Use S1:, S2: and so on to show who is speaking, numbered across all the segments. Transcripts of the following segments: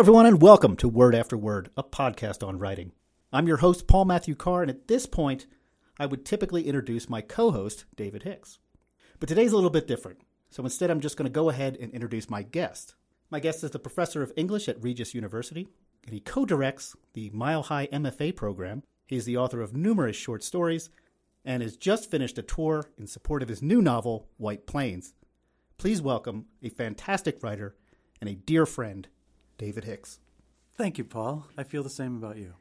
S1: Everyone, and welcome to Word After Word, a podcast on writing. I'm your host, Paul Matthew Carr, and at this point, I would typically introduce my co host, David Hicks. But today's a little bit different, so instead, I'm just going to go ahead and introduce my guest. My guest is the professor of English at Regis University, and he co directs the Mile High MFA program. He's the author of numerous short stories and has just finished a tour in support of his new novel, White Plains. Please welcome a fantastic writer and a dear friend, David Hicks.
S2: Thank you, Paul. I feel the same about you.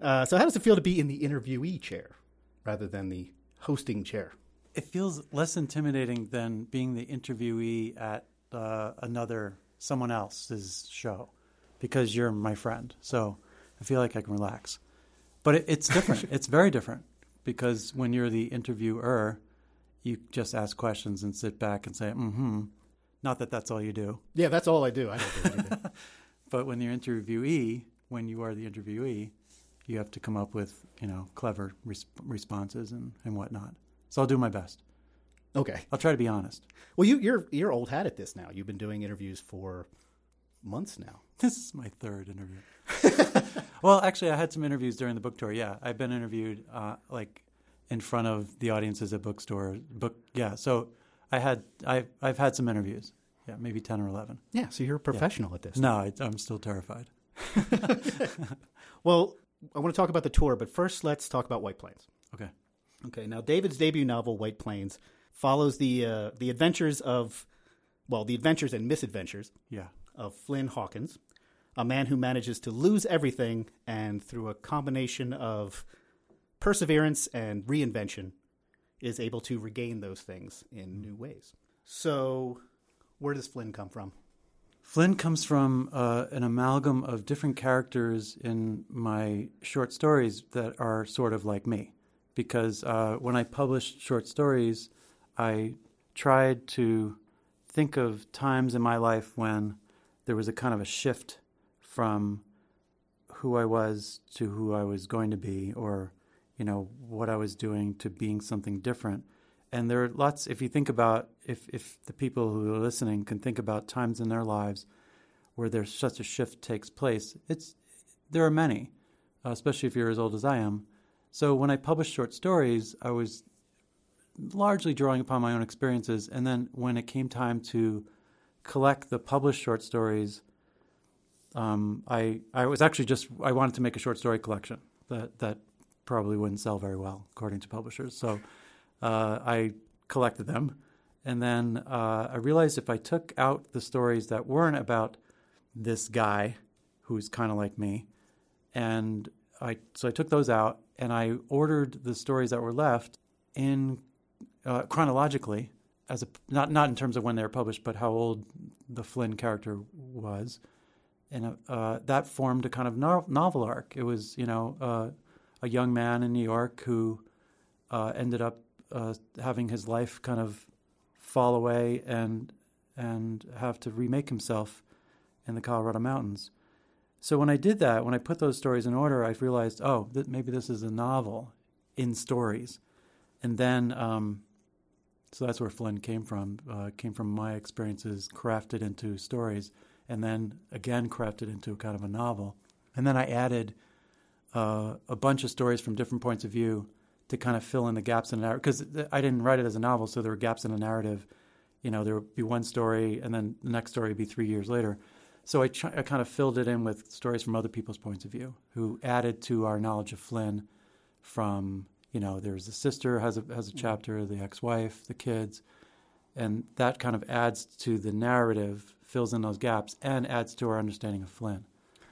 S1: Uh, so, how does it feel to be in the interviewee chair rather than the hosting chair?
S2: It feels less intimidating than being the interviewee at uh, another, someone else's show because you're my friend. So, I feel like I can relax. But it, it's different. it's very different because when you're the interviewer, you just ask questions and sit back and say, mm hmm. Not that that's all you do.
S1: Yeah, that's all I do. I don't do anything.
S2: But when you're interviewee, when you are the interviewee, you have to come up with you know clever res- responses and, and whatnot. So I'll do my best.
S1: okay.
S2: I'll try to be honest.
S1: Well, you, you're you're old hat at this now. You've been doing interviews for months now.
S2: This is my third interview. well, actually, I had some interviews during the book tour. Yeah, I've been interviewed uh, like in front of the audiences at bookstore. Book, yeah. So I had I've I've had some interviews. Yeah, maybe ten or eleven.
S1: Yeah, so you're a professional at this.
S2: No, I, I'm still terrified.
S1: Well, I want to talk about the tour, but first let's talk about White Plains.
S2: Okay.
S1: Okay, now David's debut novel, White Plains, follows the uh, the adventures of, well, the adventures and misadventures
S2: Yeah.
S1: of Flynn Hawkins, a man who manages to lose everything and through a combination of perseverance and reinvention is able to regain those things in new ways. So, where does Flynn come from?
S2: Flynn comes from uh, an amalgam of different characters in my short stories that are sort of like me. Because uh, when I published short stories, I tried to think of times in my life when there was a kind of a shift from who I was to who I was going to be, or you know what I was doing to being something different. And there are lots. If you think about, if if the people who are listening can think about times in their lives where there's such a shift takes place, it's there are many, especially if you're as old as I am. So when I published short stories, I was largely drawing upon my own experiences, and then when it came time to collect the published short stories, um, I I was actually just I wanted to make a short story collection that that probably wouldn't sell very well according to publishers. So uh, I collected them, and then uh, I realized if I took out the stories that weren't about this guy who's kind of like me, and I so I took those out and I ordered the stories that were left in uh, chronologically as a not not in terms of when they were published, but how old the Flynn character was, and uh, that formed a kind of no- novel arc. It was you know uh, a young man in New York who uh, ended up uh, having his life kind of fall away and and have to remake himself in the Colorado mountains. So when I did that, when I put those stories in order, I realized, oh, th- maybe this is a novel in stories, and then um, so that's where Flynn came from. Uh, came from my experiences, crafted into stories, and then again crafted into kind of a novel. And then I added uh, a bunch of stories from different points of view to kind of fill in the gaps in the narrative. Because I didn't write it as a novel, so there were gaps in the narrative. You know, there would be one story, and then the next story would be three years later. So I, ch- I kind of filled it in with stories from other people's points of view, who added to our knowledge of Flynn. From you know, there's the sister has a has a mm-hmm. chapter, the ex-wife, the kids, and that kind of adds to the narrative, fills in those gaps, and adds to our understanding of Flynn.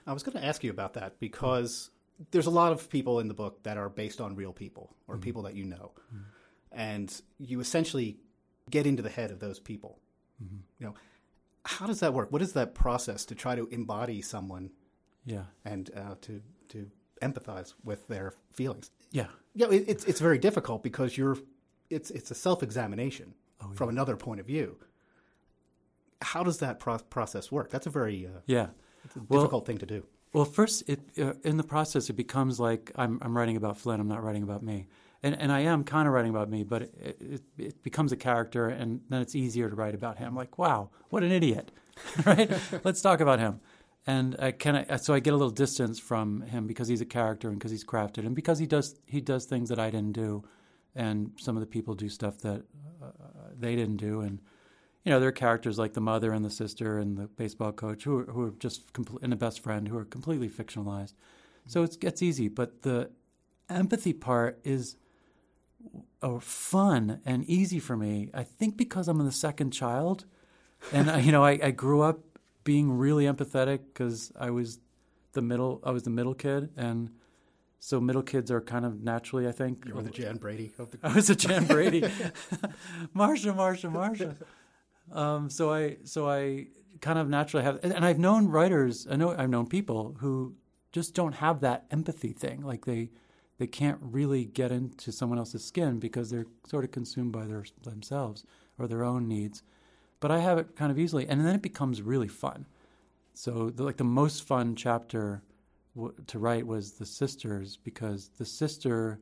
S1: I was going to ask you about that because there's a lot of people in the book that are based on real people or people that you know, and you essentially get into the head of those people. You know, how does that work? What is that process to try to embody someone
S2: Yeah,
S1: and uh, to to empathize with their feelings?
S2: yeah,
S1: Yeah, it, it's it's very difficult because you're it's it's a self examination
S2: Oh,
S1: from another point of view. How does that pro- process work? That's a very uh,
S2: yeah.
S1: it's a
S2: Well-
S1: difficult thing to do.
S2: Well, first, it uh, in the process, it becomes like I'm I'm writing about Flynn. I'm not writing about me, and and I am kind of writing about me, but it, it it becomes a character, and then it's easier to write about him. Like, wow, what an idiot, right? Let's talk about him, and I kind of so I get a little distance from him because he's a character and because he's crafted and because he does he does things that I didn't do, and some of the people do stuff that uh, they didn't do, and you know there are characters like the mother and the sister and the baseball coach who are, who are just compl- and the best friend who are completely fictionalized, so it's gets easy, but the empathy part is uh, fun and easy for me. I think because I'm the second child, and I, you know I, I grew up being really empathetic because I was the middle. I was the middle kid, and so middle kids are kind of naturally, I think.
S1: You were the Jan Brady of the.
S2: I was a Jan Brady, Marsha, Marsha, Marsha. Um, so I, so I kind of naturally have, and I've known writers. I know I've known people who just don't have that empathy thing. Like they, they can't really get into someone else's skin because they're sort of consumed by their themselves or their own needs but I have it kind of easily, and then it becomes really fun. So, the, like the most fun chapter w- to write was the sisters because the sister,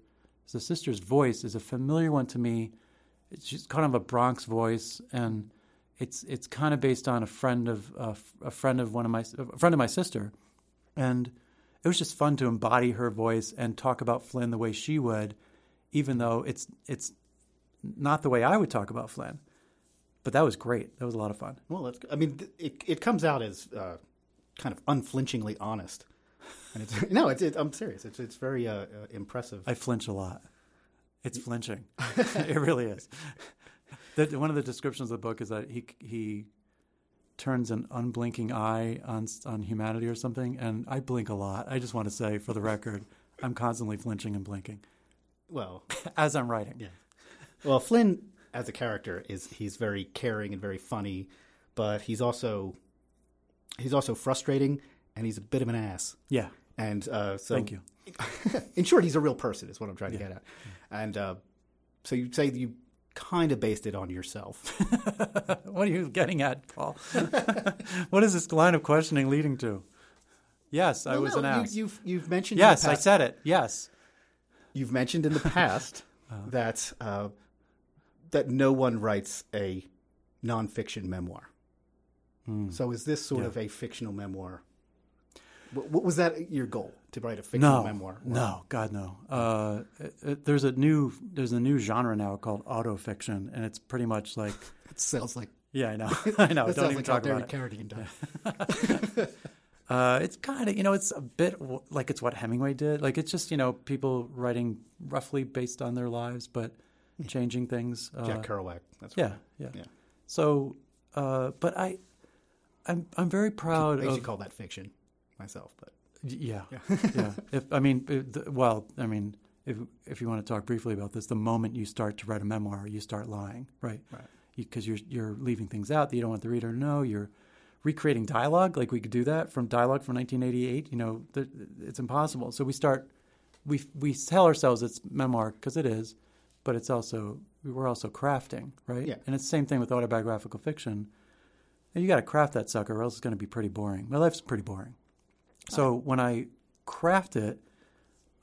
S2: the sister's voice is a familiar one to me. Just kind of a Bronx voice, and it's it's kind of based on a friend of uh, a friend of one of my a friend of my sister, and it was just fun to embody her voice and talk about Flynn the way she would, even though it's it's not the way I would talk about Flynn but that was great. That was a lot of fun.
S1: Well, that's. I mean, it it comes out as uh, kind of unflinchingly honest, and it's no, it's. It, I'm serious. It's it's very uh, uh, impressive.
S2: I flinch a lot. It's flinching. it really is. The, one of the descriptions of the book is that he he turns an unblinking eye on on humanity or something, and I blink a lot. I just want to say, for the record, I'm constantly flinching and blinking.
S1: Well,
S2: as I'm writing.
S1: Yeah. Well, Flynn as a character is he's very caring and very funny, but he's also he's also frustrating and he's a bit of an ass.
S2: Yeah.
S1: And uh, so,
S2: thank you.
S1: in short, he's a real person. Is what I'm trying to get at. And uh, so you say you kind of based it on yourself.
S2: what are you getting at, Paul? what is this line of questioning leading to? Yes, I was
S1: no,
S2: an ass.
S1: You, have you've mentioned.
S2: Yes,
S1: past,
S2: I said it. Yes.
S1: You've mentioned in the past uh-huh. that uh, that no one writes a nonfiction memoir. Mm. So is this sort yeah. of a fictional memoir? What, was that your goal to write a fictional
S2: no,
S1: memoir?
S2: No, God, no. Uh, it, it, there's a new there's a new genre now called autofiction, and it's pretty much like
S1: it sounds like
S2: yeah, I know, I know. Don't even
S1: like
S2: talk about
S1: it.
S2: uh, it's kind of you know it's a bit w- like it's what Hemingway did. Like it's just you know people writing roughly based on their lives, but changing things.
S1: Uh, Jack Kerouac. That's
S2: yeah, yeah, yeah. So, uh, but I, I'm I'm very proud.
S1: I usually
S2: of,
S1: call that fiction myself, but
S2: yeah, yeah. yeah. If I mean, well, I mean, if if you want to talk briefly about this, the moment you start to write a memoir, you start lying, right?
S1: Right.
S2: Because you, you're you're leaving things out that you don't want the reader to know. You're recreating dialogue, like we could do that from dialogue from 1988. You know, it's impossible. So we start. We we tell ourselves it's memoir because it is, but it's also we're also crafting, right?
S1: Yeah.
S2: And it's the same thing with autobiographical fiction. And you got to craft that sucker, or else it's going to be pretty boring. My life's pretty boring. So when I craft it,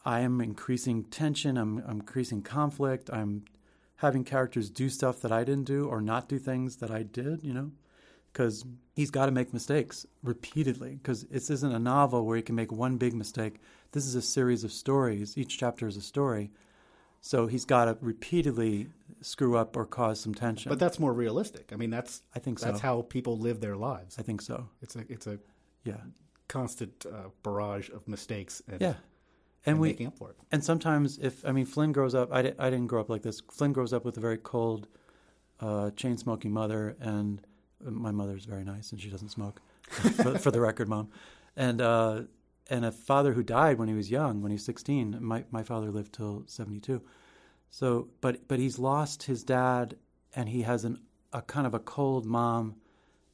S2: I am increasing tension. I'm, I'm increasing conflict. I'm having characters do stuff that I didn't do or not do things that I did. You know, because he's got to make mistakes repeatedly. Because this isn't a novel where he can make one big mistake. This is a series of stories. Each chapter is a story so he's got to repeatedly screw up or cause some tension.
S1: But that's more realistic. I mean, that's
S2: I think so.
S1: that's how people live their lives.
S2: I think so.
S1: It's a it's a
S2: yeah
S1: constant uh, barrage of mistakes. And,
S2: yeah,
S1: and,
S2: and we
S1: making up for it.
S2: And sometimes, if I mean, Flynn grows up. I, di- I didn't grow up like this. Flynn grows up with a very cold, uh, chain smoking mother, and my mother's very nice, and she doesn't smoke. for, for, the record, mom, and uh, and a father who died when he was young, when he was 16. My my father lived till 72. So, but but he's lost his dad, and he has an a kind of a cold mom,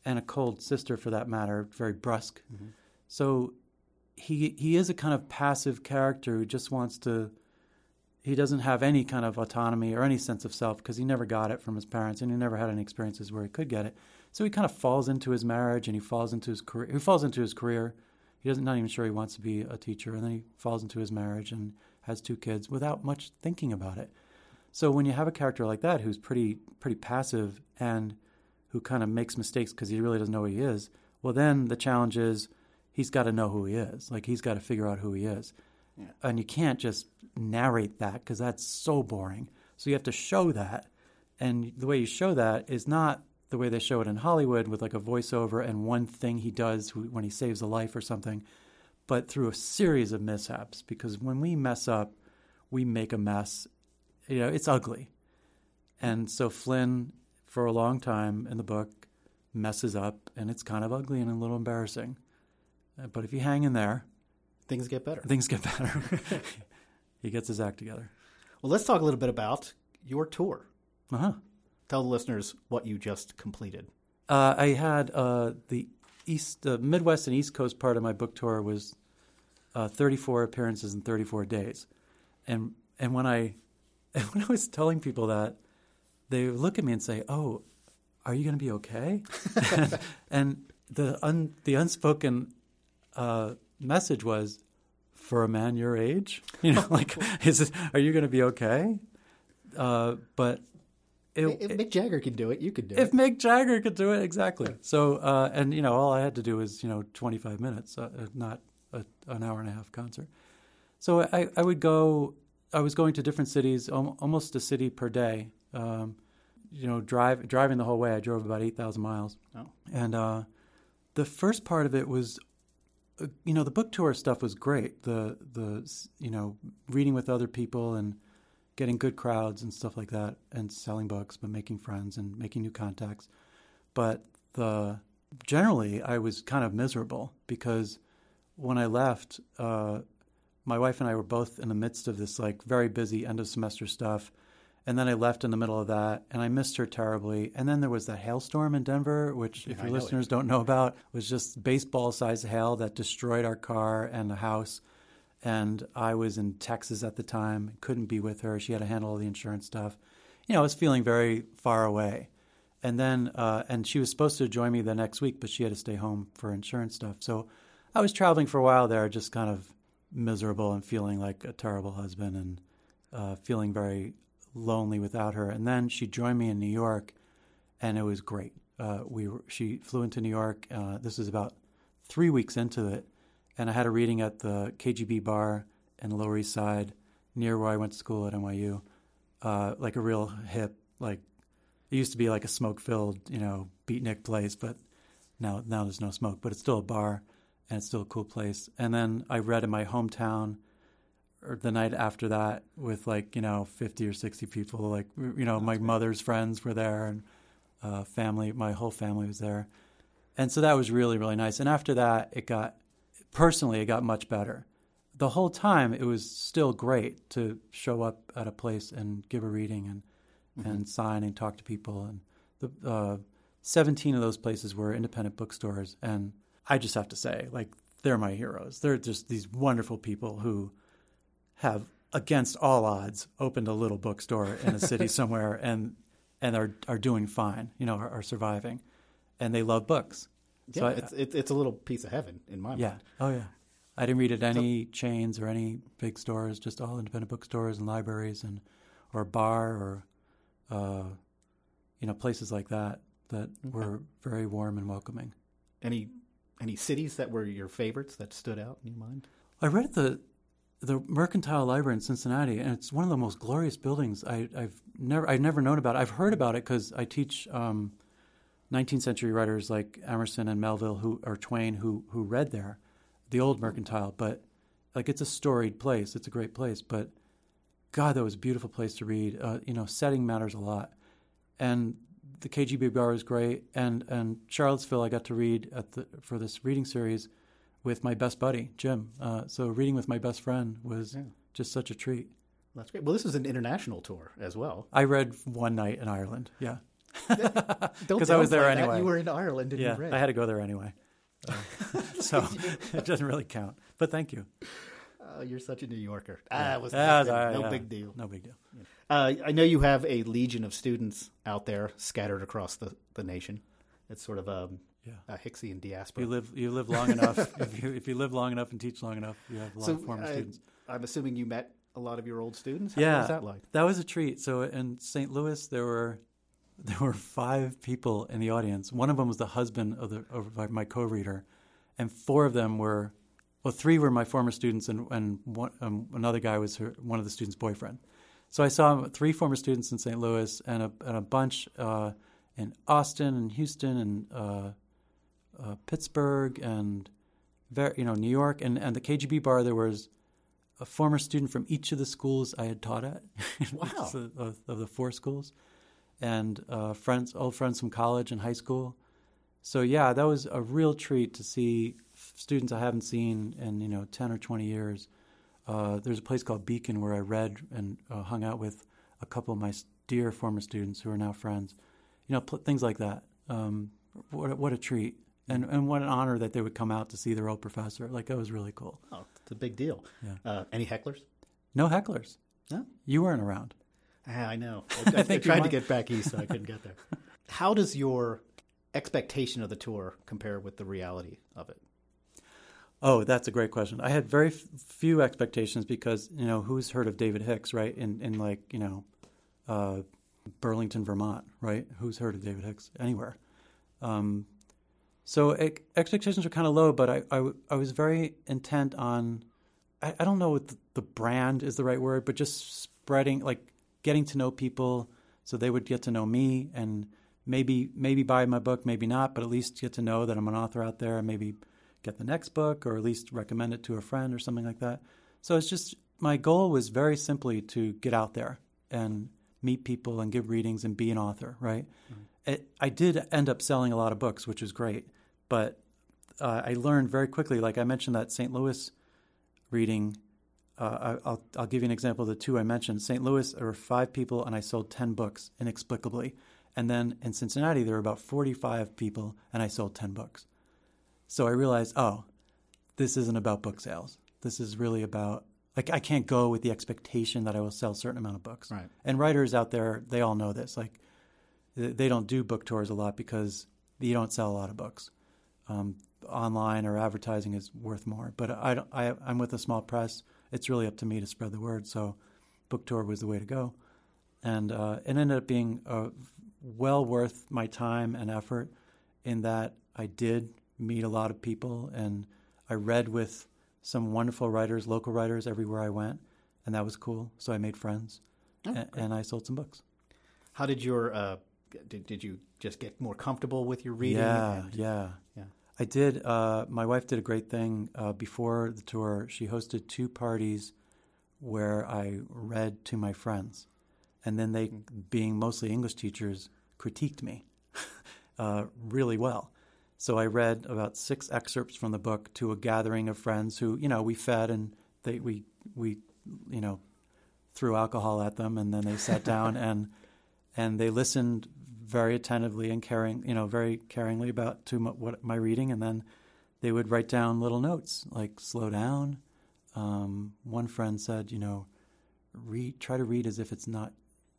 S2: and a cold sister for that matter, very brusque. Mm-hmm. So, he he is a kind of passive character who just wants to. He doesn't have any kind of autonomy or any sense of self because he never got it from his parents, and he never had any experiences where he could get it. So he kind of falls into his marriage, and he falls into his career. He falls into his career he doesn't not even sure he wants to be a teacher, and then he falls into his marriage and has two kids without much thinking about it. So when you have a character like that who's pretty pretty passive and who kind of makes mistakes because he really doesn't know who he is, well then the challenge is he's got to know who he is. Like he's got to figure out who he is, and you can't just narrate that because that's so boring. So you have to show that, and the way you show that is not the way they show it in Hollywood with like a voiceover and one thing he does when he saves a life or something, but through a series of mishaps. Because when we mess up, we make a mess. You know, it's ugly. And so Flynn, for a long time in the book, messes up, and it's kind of ugly and a little embarrassing. Uh, But if you hang in there,
S1: Things get better.
S2: things get better. he gets his act together.
S1: Well, let's talk a little bit about your tour.
S2: Uh huh.
S1: Tell the listeners what you just completed.
S2: Uh, I had uh, the east, the Midwest and East Coast part of my book tour was uh, 34 appearances in 34 days, and and when I and when I was telling people that, they would look at me and say, "Oh, are you going to be okay?" and, and the un, the unspoken uh, message was, "For a man your age, you know, like, is it, are you going to be okay?" Uh, but it,
S1: if Mick Jagger can do it, you could do
S2: if
S1: it.
S2: If Mick Jagger could do it, exactly. So, uh, and you know, all I had to do was you know 25 minutes, uh, uh, not a, an hour and a half concert. So I, I would go. I was going to different cities, almost a city per day. Um, you know, drive driving the whole way. I drove about 8,000 miles,
S1: Oh.
S2: and uh, the first part of it was, uh, you know, the book tour stuff was great. The the you know reading with other people and getting good crowds and stuff like that, and selling books, but making friends and making new contacts. But the generally, I was kind of miserable because when I left, uh, my wife and I were both in the midst of this like very busy end of semester stuff. And then I left in the middle of that, and I missed her terribly. And then there was that hailstorm in Denver, which, if your
S1: know it.
S2: listeners don't know about, was just baseball-sized hail that destroyed our car and the house. And I was in Texas at the time, couldn't be with her. She had to handle all the insurance stuff. You know, I was feeling very far away. And then, uh, and she was supposed to join me the next week, but she had to stay home for insurance stuff. So I was traveling for a while there, just kind of miserable and feeling like a terrible husband and uh, feeling very lonely without her. And then she joined me in New York, and it was great. Uh, we she flew into New York. Uh, this was about three weeks into it, and I had a reading at the KGB bar in Lower East Side, near where I went to school at NYU. Uh, like a real hip, like it used to be like a smoke-filled, you know, beatnik place, but now now there's no smoke. But it's still a bar, and it's still a cool place. And then I read in my hometown or the night after that with like you know 50 or 60 people like you know my mother's friends were there and uh, family my whole family was there. And so that was really really nice. And after that it got personally it got much better. The whole time it was still great to show up at a place and give a reading and and sign and talk to people. And the uh, 17 of those places were independent bookstores. And i just have to say like they're my heroes. They're just these wonderful people who have against all odds opened a little bookstore in a city somewhere and and are are doing fine you know are, are surviving. And they love books.
S1: Yeah,
S2: so I-
S1: it's, it's it's a little piece of heaven in my
S2: yeah.
S1: Mind.
S2: oh yeah. I didn't read at any chains or any big stores just all independent bookstores and libraries and or bar or uh, you know places like that that were very warm and welcoming.
S1: Any any cities that were your favorites that stood out in your mind?
S2: I read at the the Mercantile Library in Cincinnati, and it's one of the most glorious buildings I, I've never I've never known about. I've heard about it because I teach um, 19th century writers like Emerson and Melville, who or Twain, who who read there, the old Mercantile. But like it's a storied place. It's a great place. But God, that was a beautiful place to read. Uh, you know, setting matters a lot, and the KGB bar was great. And and Charlottesville, I got to read at the for this reading series with my best buddy Jim. Uh, so reading with my best friend was
S1: Yeah.
S2: just such a treat.
S1: That's great. Well, this is an international tour as well.
S2: I read one night in Ireland. Yeah,
S1: Don't
S2: 'Cause I was there
S1: downplay that.
S2: anyway.
S1: You were in Ireland and
S2: yeah,
S1: you read.
S2: I had to go there anyway. Uh, so it doesn't really count. But thank you.
S1: Oh, you're such a New Yorker. Ah, it was
S2: Yeah, yeah,
S1: no
S2: yeah.
S1: big deal.
S2: No big deal.
S1: Uh, I know you have a legion of students out there scattered across the, the nation. It's sort of um,
S2: Yeah.
S1: a Hixian diaspora.
S2: You live you live long enough. if you if you live long enough and teach long enough, you have a lot
S1: so
S2: of former
S1: uh,
S2: students.
S1: I'm assuming you met a lot of your old students. How
S2: Yeah.
S1: was that like?
S2: That was a treat. So in St. Louis, there were there were five people in the audience. One of them was the husband of the of my co-reader, and four of them were, well, three were my former students, and and one, um, another guy was her, one of the students' boyfriend. So I saw three former students in St. Louis and a, and a bunch uh, in Austin and Houston and uh, uh, Pittsburgh and you know New York and and the KGB bar. There was a former student from each of the schools I had taught at.
S1: Wow.
S2: of, of the four schools, and uh, friends, old friends from college and high school. So yeah, that was a real treat to see students I haven't seen in you know ten or twenty years. Uh, there's a place called Beacon where I read and uh, hung out with a couple of my dear former students who are now friends. You know, pl- things like that. Um, what, what a treat, and and what an honor that they would come out to see their old professor. Like that was really cool.
S1: Oh, it's a big deal.
S2: Yeah.
S1: Uh, any hecklers?
S2: No hecklers.
S1: No.
S2: You weren't around.
S1: Ah, I know. I, I, I tried to get back east, so I couldn't get there. How does your expectation of the tour compare with the reality of it?
S2: Oh, that's a great question. I had very f- few expectations because you know who's heard of David Hicks, right? In in like you know, uh, Burlington, Vermont, right? Who's heard of David Hicks anywhere? Um, so e- expectations were kind of low, but I I was very intent on. I, I don't know what the, the brand is the right word, but just spreading like getting to know people so they would get to know me and maybe maybe buy my book, maybe not, but at least get to know that I'm an author out there and maybe get the next book or at least recommend it to a friend or something like that. So it's just my goal was very simply to get out there and meet people and give readings and be an author, right? Mm-hmm. It, I did end up selling a lot of books, which was great, but uh, I learned very quickly. Like I mentioned that St. Louis reading. Uh, I, I'll I'll give you an example of the two I mentioned. St. Louis, there were five people, and I sold ten books inexplicably. And then in Cincinnati, there were about forty-five people, and I sold ten books. So I realized, oh, this isn't about book sales. This is really about like I can't go with the expectation that I will sell a certain amount of books.
S1: Right.
S2: And writers out there, they all know this. Like they don't do book tours a lot because you don't sell a lot of books. Um, online or advertising is worth more. But I, I, I'm with a small press. It's really up to me to spread the word. So, book tour was the way to go, and uh, it ended up being uh, well worth my time and effort. In that I did meet a lot of people, and I read with some wonderful writers, local writers, everywhere I went, and that was cool. So I made friends,
S1: Oh,
S2: a- and I sold some books.
S1: How did your uh, did, did you just get more comfortable with your reading?
S2: Yeah,
S1: and-
S2: yeah. I did. Uh, my wife did a great thing uh, before the tour. She hosted two parties where I read to my friends, and then they, being mostly English teachers, critiqued me uh, really well. So I read about six excerpts from the book to a gathering of friends who, you know, we fed and they we we you know threw alcohol at them, and then they sat down and and they listened very attentively and caring, you know, very caringly about to my, what my reading, and then they would write down little notes like "slow down." Um, one friend said, you know, read, try to read as if it's not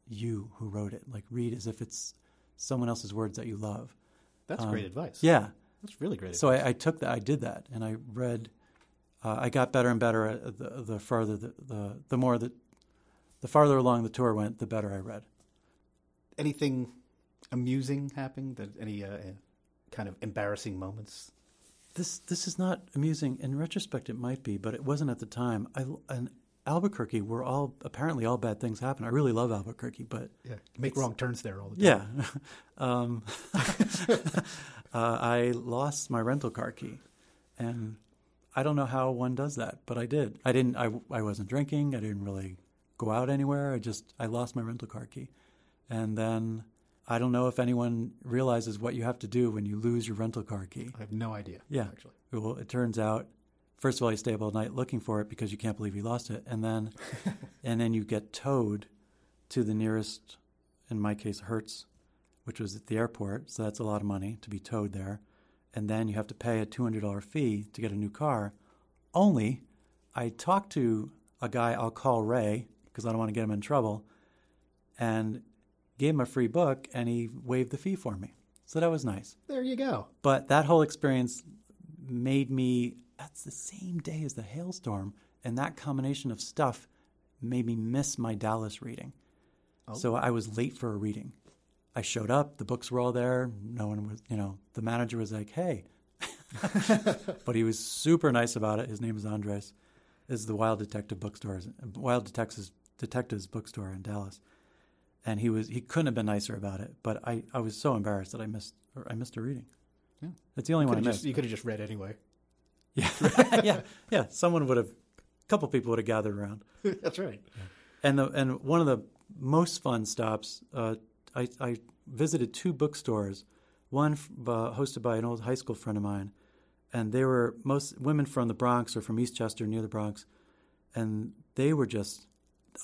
S2: you who wrote it. Like read as if it's someone else's words that you love.
S1: That's
S2: Um,
S1: great advice.
S2: Yeah.
S1: that's really great.
S2: So
S1: advice.
S2: I, I took that, I did that, and I read. Uh, I got better and better at the, the further the, the the more that the farther along the tour went, the better I read.
S1: anything amusing happening? That any uh, kind of embarrassing moments?
S2: This this is not amusing. In retrospect, it might be, but it wasn't at the time. I in Albuquerque, where all apparently all bad things happen. I really love Albuquerque, but
S1: Yeah, make wrong turns there all the time.
S2: yeah, um, uh, I lost my rental car key, and I don't know how one does that, but I did. I didn't. I I wasn't drinking. I didn't really go out anywhere. I just I lost my rental car key, and then. I don't know if anyone realizes what you have to do when you lose your rental car key.
S1: I have no idea.
S2: Yeah.
S1: actually.
S2: Well, it turns out, first of all, you stay up all night looking for it because you can't believe you lost it, and then, and then you get towed to the nearest, in my case, Hertz, which was at the airport. So that's a lot of money to be towed there, and then you have to pay a two hundred dollar fee to get a new car. Only, I talked to a guy I'll call Ray because I don't want to get him in trouble, and gave him a free book, and he waived the fee for me. So that was nice.
S1: There you go.
S2: But that whole experience made me, that's the same day as the hailstorm. And that combination of stuff made me miss my Dallas reading.
S1: Oh.
S2: So I was late for a reading. I showed up, the books were all there. No one was, you know, the manager was like, hey, but he was super nice about it. His name is Andres. Is the Wild Detective Bookstore, Wild Detectives Detectives Bookstore in Dallas, and he was he couldn't have been nicer about it. But I, I was so embarrassed that I missed I missed a reading.
S1: Yeah.
S2: That's the only one I missed.
S1: just, you could have just read anyway.
S2: Yeah, yeah, yeah. Someone would have, a couple people would have gathered around.
S1: That's right.
S2: And the and one of the most fun stops, uh, I, I visited two bookstores, one f- uh, hosted by an old high school friend of mine, and they were most women from the Bronx or from Eastchester near the Bronx, and they were just,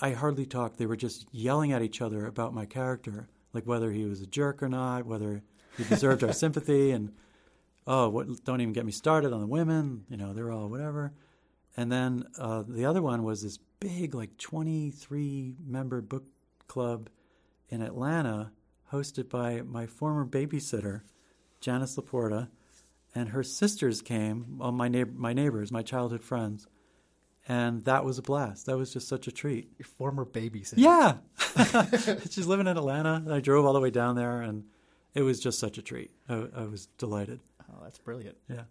S2: I hardly talked. They were just yelling at each other about my character, like whether he was a jerk or not, whether he deserved our sympathy, and oh, what, don't even get me started on the women. You know, they're all whatever. And then uh, the other one was this big, like 23 member book club in Atlanta, hosted by my former babysitter, Janice Laporta, and her sisters came, well, my, neighbor, my neighbors, my childhood friends. And that was a blast. That was just such a treat.
S1: Your former babysitter.
S2: Yeah. She's living in Atlanta. And I drove all the way down there, and it was just such a treat. I, I was delighted.
S1: Oh, that's brilliant.
S2: Yeah.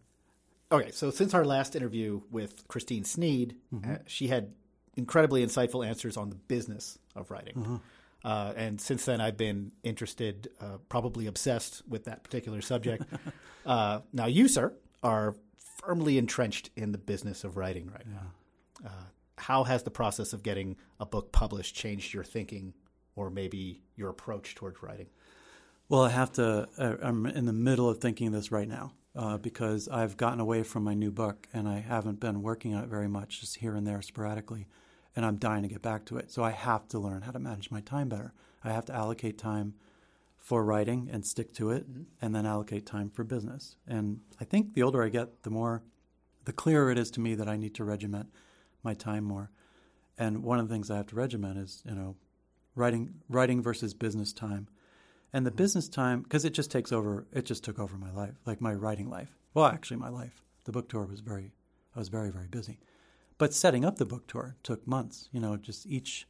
S1: Okay, so since our last interview with Christine Sneed, uh, she had incredibly insightful answers on the business of writing. Uh, and since then, I've been interested, uh, probably obsessed with that particular subject. uh, now, you, sir, are firmly entrenched in the business of writing right now. Uh, how has the process of getting a book published changed your thinking or maybe your approach towards writing?
S2: Well, I have to. Uh, I'm in the middle of thinking this right now uh, because I've gotten away from my new book and I haven't been working on it very much, just here and there sporadically, and I'm dying to get back to it. So I have to learn how to manage my time better. I have to allocate time for writing and stick to it, and then allocate time for business. And I think the older I get, the more, the clearer it is to me that I need to regiment my time more. And one of the things I have to regiment is, you know, writing writing versus business time. And the business time because it just takes over it just took over my life like my writing life. Well actually my life. The book tour was very i was very very busy. But setting up the book tour took months you know just each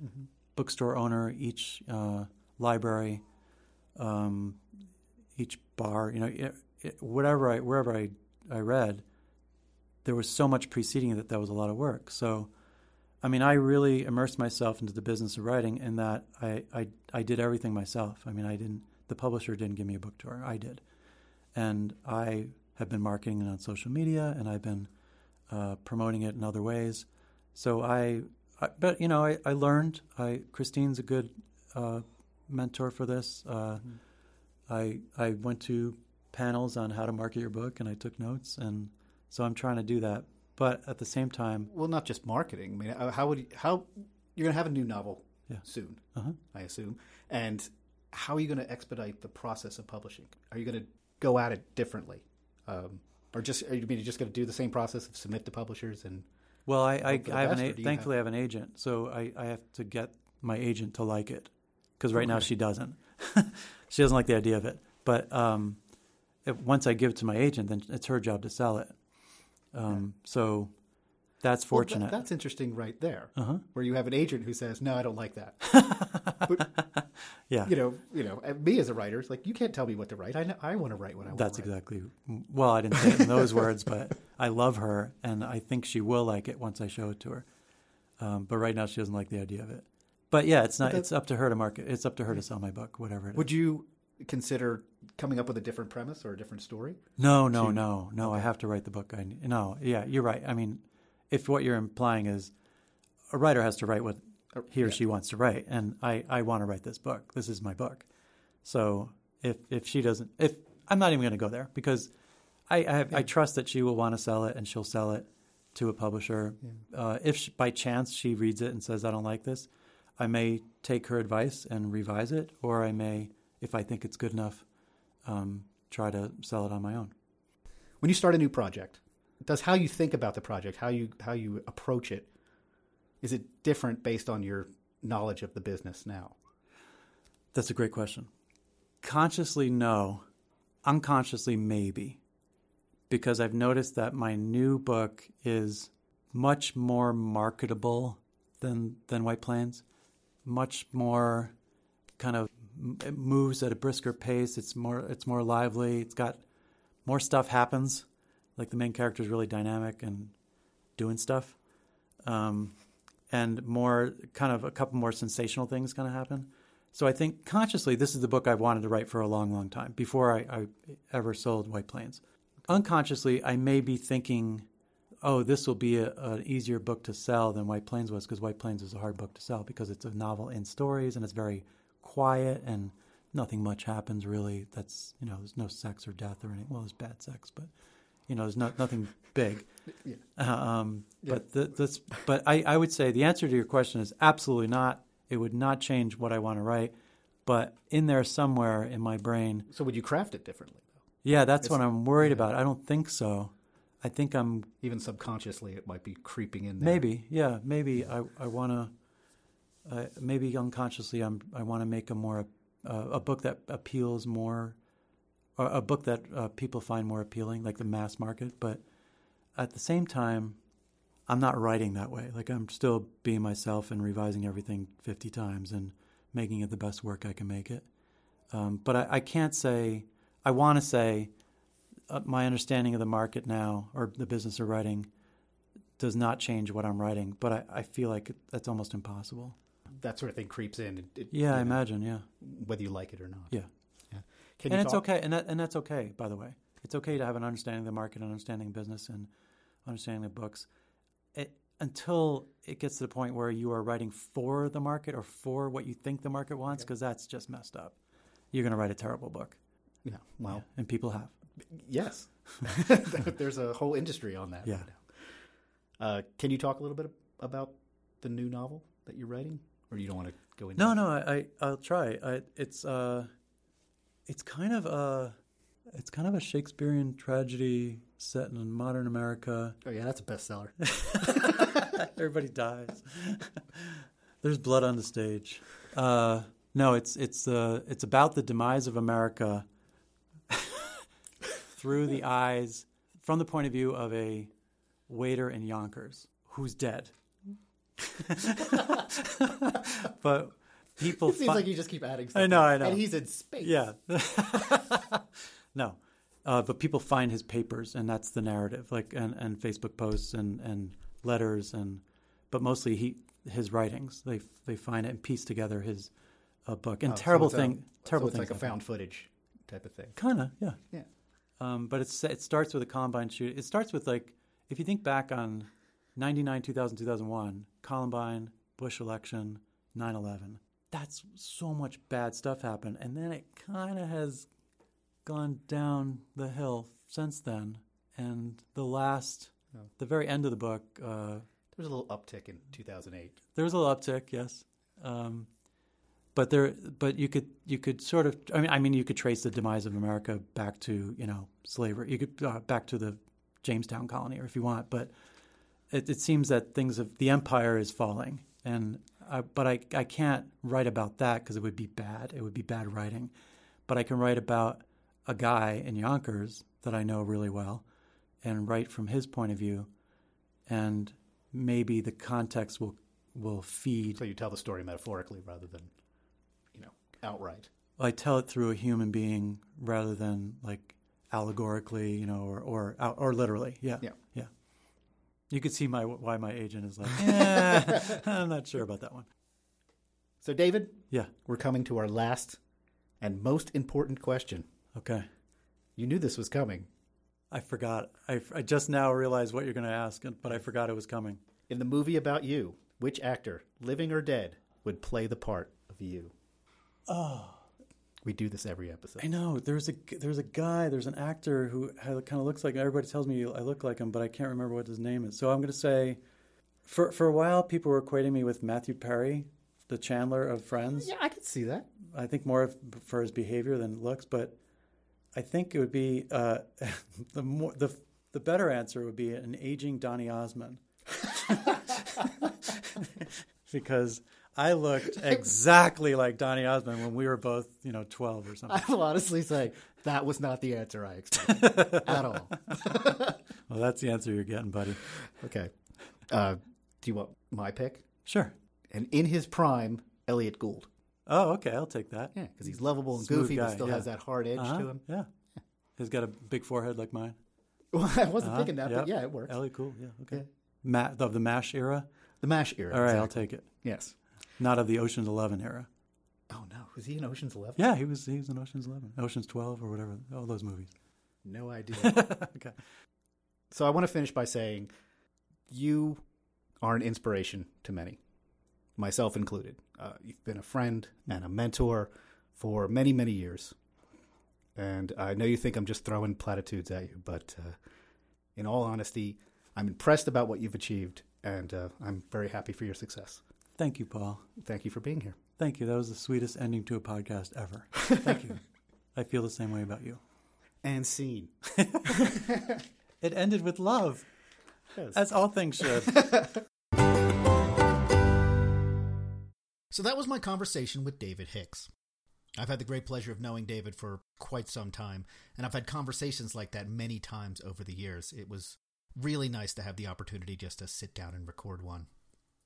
S2: bookstore owner each uh, library um, each bar you know it, it, whatever i wherever i i read there was so much preceding it that that was a lot of work so I mean, I really immersed myself into the business of writing in that I, I, I did everything myself. I mean, I didn't, the publisher didn't give me a book tour. I did. And I have been marketing it on social media and I've been uh, promoting it in other ways. So I, I but, you know, I, I learned. I, Christine's a good uh, mentor for this. Uh, I, I went to panels on how to market your book and I took notes. And so I'm trying to do that. But at the same time,
S1: Well, not just marketing. I mean, uh, how would you, how you're going to have a new novel
S2: Yeah.
S1: soon,
S2: uh-huh.
S1: I assume, and how are you going to expedite the process of publishing? Are you going to go at it differently, um, or just are you mean you're just going to do the same process of submit to publishers and
S2: Well, I, I,
S1: Hope for the
S2: I have
S1: best,
S2: an
S1: or
S2: a-
S1: do you
S2: thankfully I have an agent, so I, I have to get my agent to like it because right now she doesn't. she doesn't like the idea of it. But um, if, once I give it to my agent, then it's her job to sell it. Um, So that's
S1: Well, that-
S2: fortunate.
S1: that's interesting, right there,
S2: uh-huh.
S1: where you have an agent who says, "No, I don't like that."
S2: Yeah,
S1: you know, you know, me as a writer, it's like you can't tell me what to write. I know, I want to write what I want.
S2: that's
S1: write.
S2: exactly. Well, I didn't say it in those words, but I love her, and I think she will like it once I show it to her. Um, but right now, she doesn't like the idea of it. But yeah, it's not. It's up to her to market. It's up to her to sell my book, whatever it is.
S1: Would you consider coming up with a different premise or a different story?
S2: No, no,
S1: to-
S2: no, no. I have to write the book. I no, yeah, you're right. I mean, if what you're implying is a writer has to write what he or
S1: yeah.
S2: she wants to write, and I, I want to write this book. This is my book. So if if she doesn't, if I'm not even going to go there because I I, have, I trust that she will want to sell it and she'll sell it to a publisher. Uh, if she, by chance she reads it and says I don't like this, I may take her advice and revise it, or I may, if I think it's good enough, um, try to sell it on my own.
S1: When you start a new project, does how you think about the project, how you how you approach it, is it different based on your knowledge of the business now?
S2: That's a great question. Consciously, no. Unconsciously, maybe. Because I've noticed that my new book is much more marketable than, than White Plains, much more kind of it moves at a brisker pace. It's more it's more lively. It's got more stuff happens. Like the main character is really dynamic and doing stuff, um, and more kind of a couple more sensational things going to happen. So I think consciously, this is the book I've wanted to write for a long, long time before I, I ever sold White Plains. Unconsciously, I may be thinking, "Oh, this will be a, an easier book to sell than White Plains was," because White Plains is a hard book to sell because it's a novel in stories and it's very quiet and nothing much happens really. That's you know, there's no sex or death or anything. Well, there's bad sex, but you know, there's not nothing big.
S1: Yeah.
S2: Uh, um, But the, this, but I, I would say the answer to your question is absolutely not. It would not change what I want to write. But in there somewhere in my brain,
S1: So would you craft it differently though?
S2: yeah, that's what I'm worried about. I don't think so. I think I'm
S1: Even subconsciously, it might be creeping in there.
S2: maybe, yeah, maybe I, I want to. Uh, maybe unconsciously, I'm I want to make a more uh, a book that appeals more, or a book that uh, people find more appealing, like the mass market. But at the same time, I'm not writing that way. Like I'm still being myself and revising everything 50 times and making it the best work I can make it. Um, but I, I can't say. I want to say uh, my understanding of the market now or the business of writing does not change what I'm writing. But I, I feel like that's almost impossible.
S1: That sort of thing creeps in. It, it-
S2: Yeah, I
S1: know,
S2: imagine. Yeah.
S1: whether you like it or not.
S2: Yeah.
S1: Yeah. Can
S2: and it's
S1: talk-
S2: okay, and that and that's okay. By the way, it's okay to have an understanding of the market, and understanding business, and understanding the books. It, until it gets to the point where you are writing for the market or for what you think the market wants, because that's just messed up. You're going to write a terrible book,
S1: Yeah. Well,
S2: Yeah, and people have.
S1: yes. There's a whole industry on that.
S2: Yeah.
S1: Right. Uh, can you talk a little bit about the new novel that you're writing, or you don't want to go into?
S2: No,
S1: it?
S2: no, I, I I'll try. I, it's uh, it's kind of a, it's kind of a Shakespearean tragedy set in modern America.
S1: Oh yeah, that's a bestseller.
S2: Everybody dies. There's blood on the stage. Uh, no, it's it's uh, it's about the demise of America through the eyes, from the point of view of a waiter in Yonkers who's dead. but people
S1: It seems
S2: fi-
S1: like you just keep adding. stuff.
S2: I know, I know.
S1: And he's in space.
S2: yeah. no. Uh, but people find his papers, and that's the narrative, like and, and Facebook posts and, and letters, and but mostly he his writings. They they find it and piece together his uh, book. And
S1: Oh, so
S2: terrible
S1: a-
S2: thing, terrible
S1: so it's like a found footage type of thing.
S2: Kind of, yeah.
S1: Yeah.
S2: Um, but it's it starts with a Columbine shoot. It starts with like if you think back on 99, 2000, 2001, Columbine, Bush election, 9/11. That's so much bad stuff happened, and then it kind of has gone down the hill since then. And the last,
S1: Oh.
S2: the very end of the book, uh,
S1: There was a little uptick in 2008.
S2: there was a little uptick, yes. Um, but there, but you could you could sort of I mean I mean you could trace the demise of America back to you know slavery. You could uh, back to the Jamestown colony, or if you want. But it, it seems that things of the empire is falling, and I, but I I can't write about that because it would be bad. It would be bad writing. But I can write about a guy in Yonkers that I know really well, and write from his point of view, and maybe the context will will feed
S1: So you tell the story metaphorically rather than, you know, outright.
S2: I tell it through a human being rather than like allegorically, you know, or or or literally. Yeah,
S1: Yeah.
S2: yeah. You could see my why my agent is like, eh, I'm not sure about that one.
S1: So David,
S2: Yeah.
S1: we're coming to our last and most important question.
S2: Okay.
S1: You knew this was coming.
S2: I forgot. I, I just now realized what you're going to ask, but I forgot it was coming.
S1: In the movie about you, which actor, living or dead, would play the part of you?
S2: Oh,
S1: We do this every episode.
S2: I know. There's a there's a guy. There's an actor who kind of looks like. Everybody tells me I look like him, but I can't remember what his name is. So I'm going to say, for for a while, people were equating me with Matthew Perry, the Chandler of Friends.
S1: Yeah, I can see that.
S2: I think more for his behavior than looks, but I think it would be uh, the more the the better answer would be an aging Donny Osmond, because I looked exactly like Donny Osmond when we were both you know twelve or something.
S1: I will honestly say that was not the answer I expected at all.
S2: Well, that's the answer you're getting, buddy.
S1: Okay. Uh, do you want my pick?
S2: Sure.
S1: And in his prime, Elliott Gould.
S2: Oh, okay. I'll take that.
S1: Yeah, because he's lovable and
S2: Smooth
S1: goofy, but still
S2: yeah.
S1: has that hard edge
S2: Uh-huh,
S1: to him.
S2: Yeah. He's got a big forehead like mine.
S1: Well, I wasn't
S2: Uh-huh,
S1: thinking that, but yeah, it works.
S2: Elliot cool. Yeah. Okay.
S1: Yeah.
S2: Ma- of the MASH era.
S1: The MASH era.
S2: All right, I'll take it.
S1: Yes.
S2: Not of the Ocean's Eleven era.
S1: Oh no, was he in Ocean's Eleven?
S2: Yeah, he was. He was in Ocean's Eleven, Ocean's Twelve, or whatever. All those movies.
S1: No idea.
S2: okay.
S1: so I want to finish by saying, you are an inspiration to many, myself included. Uh, you've been a friend and a mentor for many, many years. And I know you think I'm just throwing platitudes at you, but uh, in all honesty, I'm impressed about what you've achieved, and uh, I'm very happy for your success.
S2: Thank you, Paul.
S1: Thank you for being here.
S2: Thank you. That was the sweetest ending to a podcast ever. Thank you. I feel the same way about you.
S1: And scene.
S2: It ended with love,
S1: Yes.
S2: as all things should.
S1: So that was my conversation with David Hicks. I've had the great pleasure of knowing David for quite some time, and I've had conversations like that many times over the years. It was really nice to have the opportunity just to sit down and record one.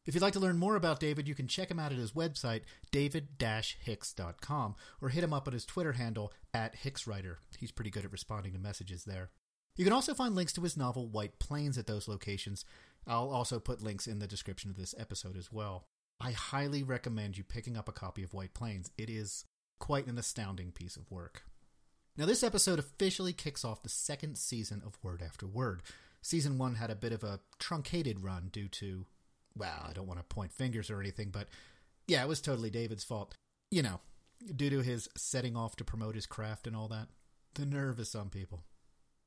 S1: If you'd like to learn more about David, you can check him out at his website, david-hicks.com, or hit him up at his Twitter handle, at HicksWriter. He's pretty good at responding to messages there. You can also find links to his novel White Plains at those locations. I'll also put links in the description of this episode as well. I highly recommend you picking up a copy of White Plains. It is quite an astounding piece of work. Now, this episode officially kicks off the second season of Word After Word. Season one had a bit of a truncated run due to, well, I don't want to point fingers or anything, but yeah, it was totally David's fault. You know, due to his setting off to promote his craft and all that. The nerve of some people.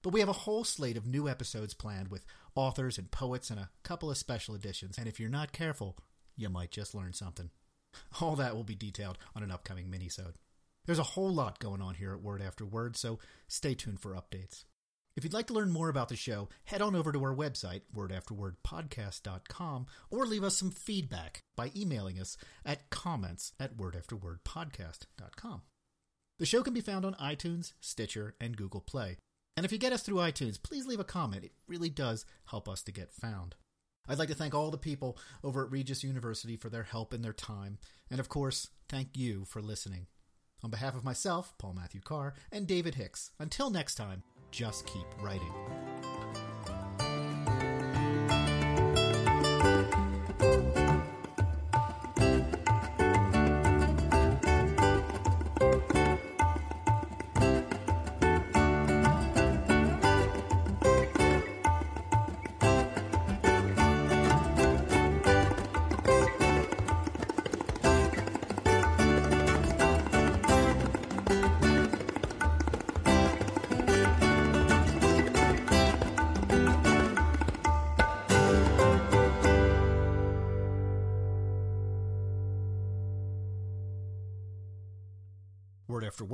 S1: But we have a whole slate of new episodes planned with authors and poets and a couple of special editions, and if you're not careful, you might just learn something. All that will be detailed on an upcoming minisode. There's a whole lot going on here at Word After Word, so stay tuned for updates. If you'd like to learn more about the show, head on over to our website, wordafterwordpodcast.com, or leave us some feedback by emailing us at comments at wordafterwordpodcast.com. The show can be found on iTunes, Stitcher, and Google Play. And if you get us through iTunes, please leave a comment. It really does help us to get found. I'd like to thank all the people over at Regis University for their help and their time, and of course, thank you for listening. On behalf of myself, Paul Matthew Carr, and David Hicks, until next time, just keep writing.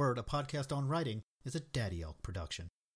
S1: Word, a podcast on writing, is a Daddy Elk production.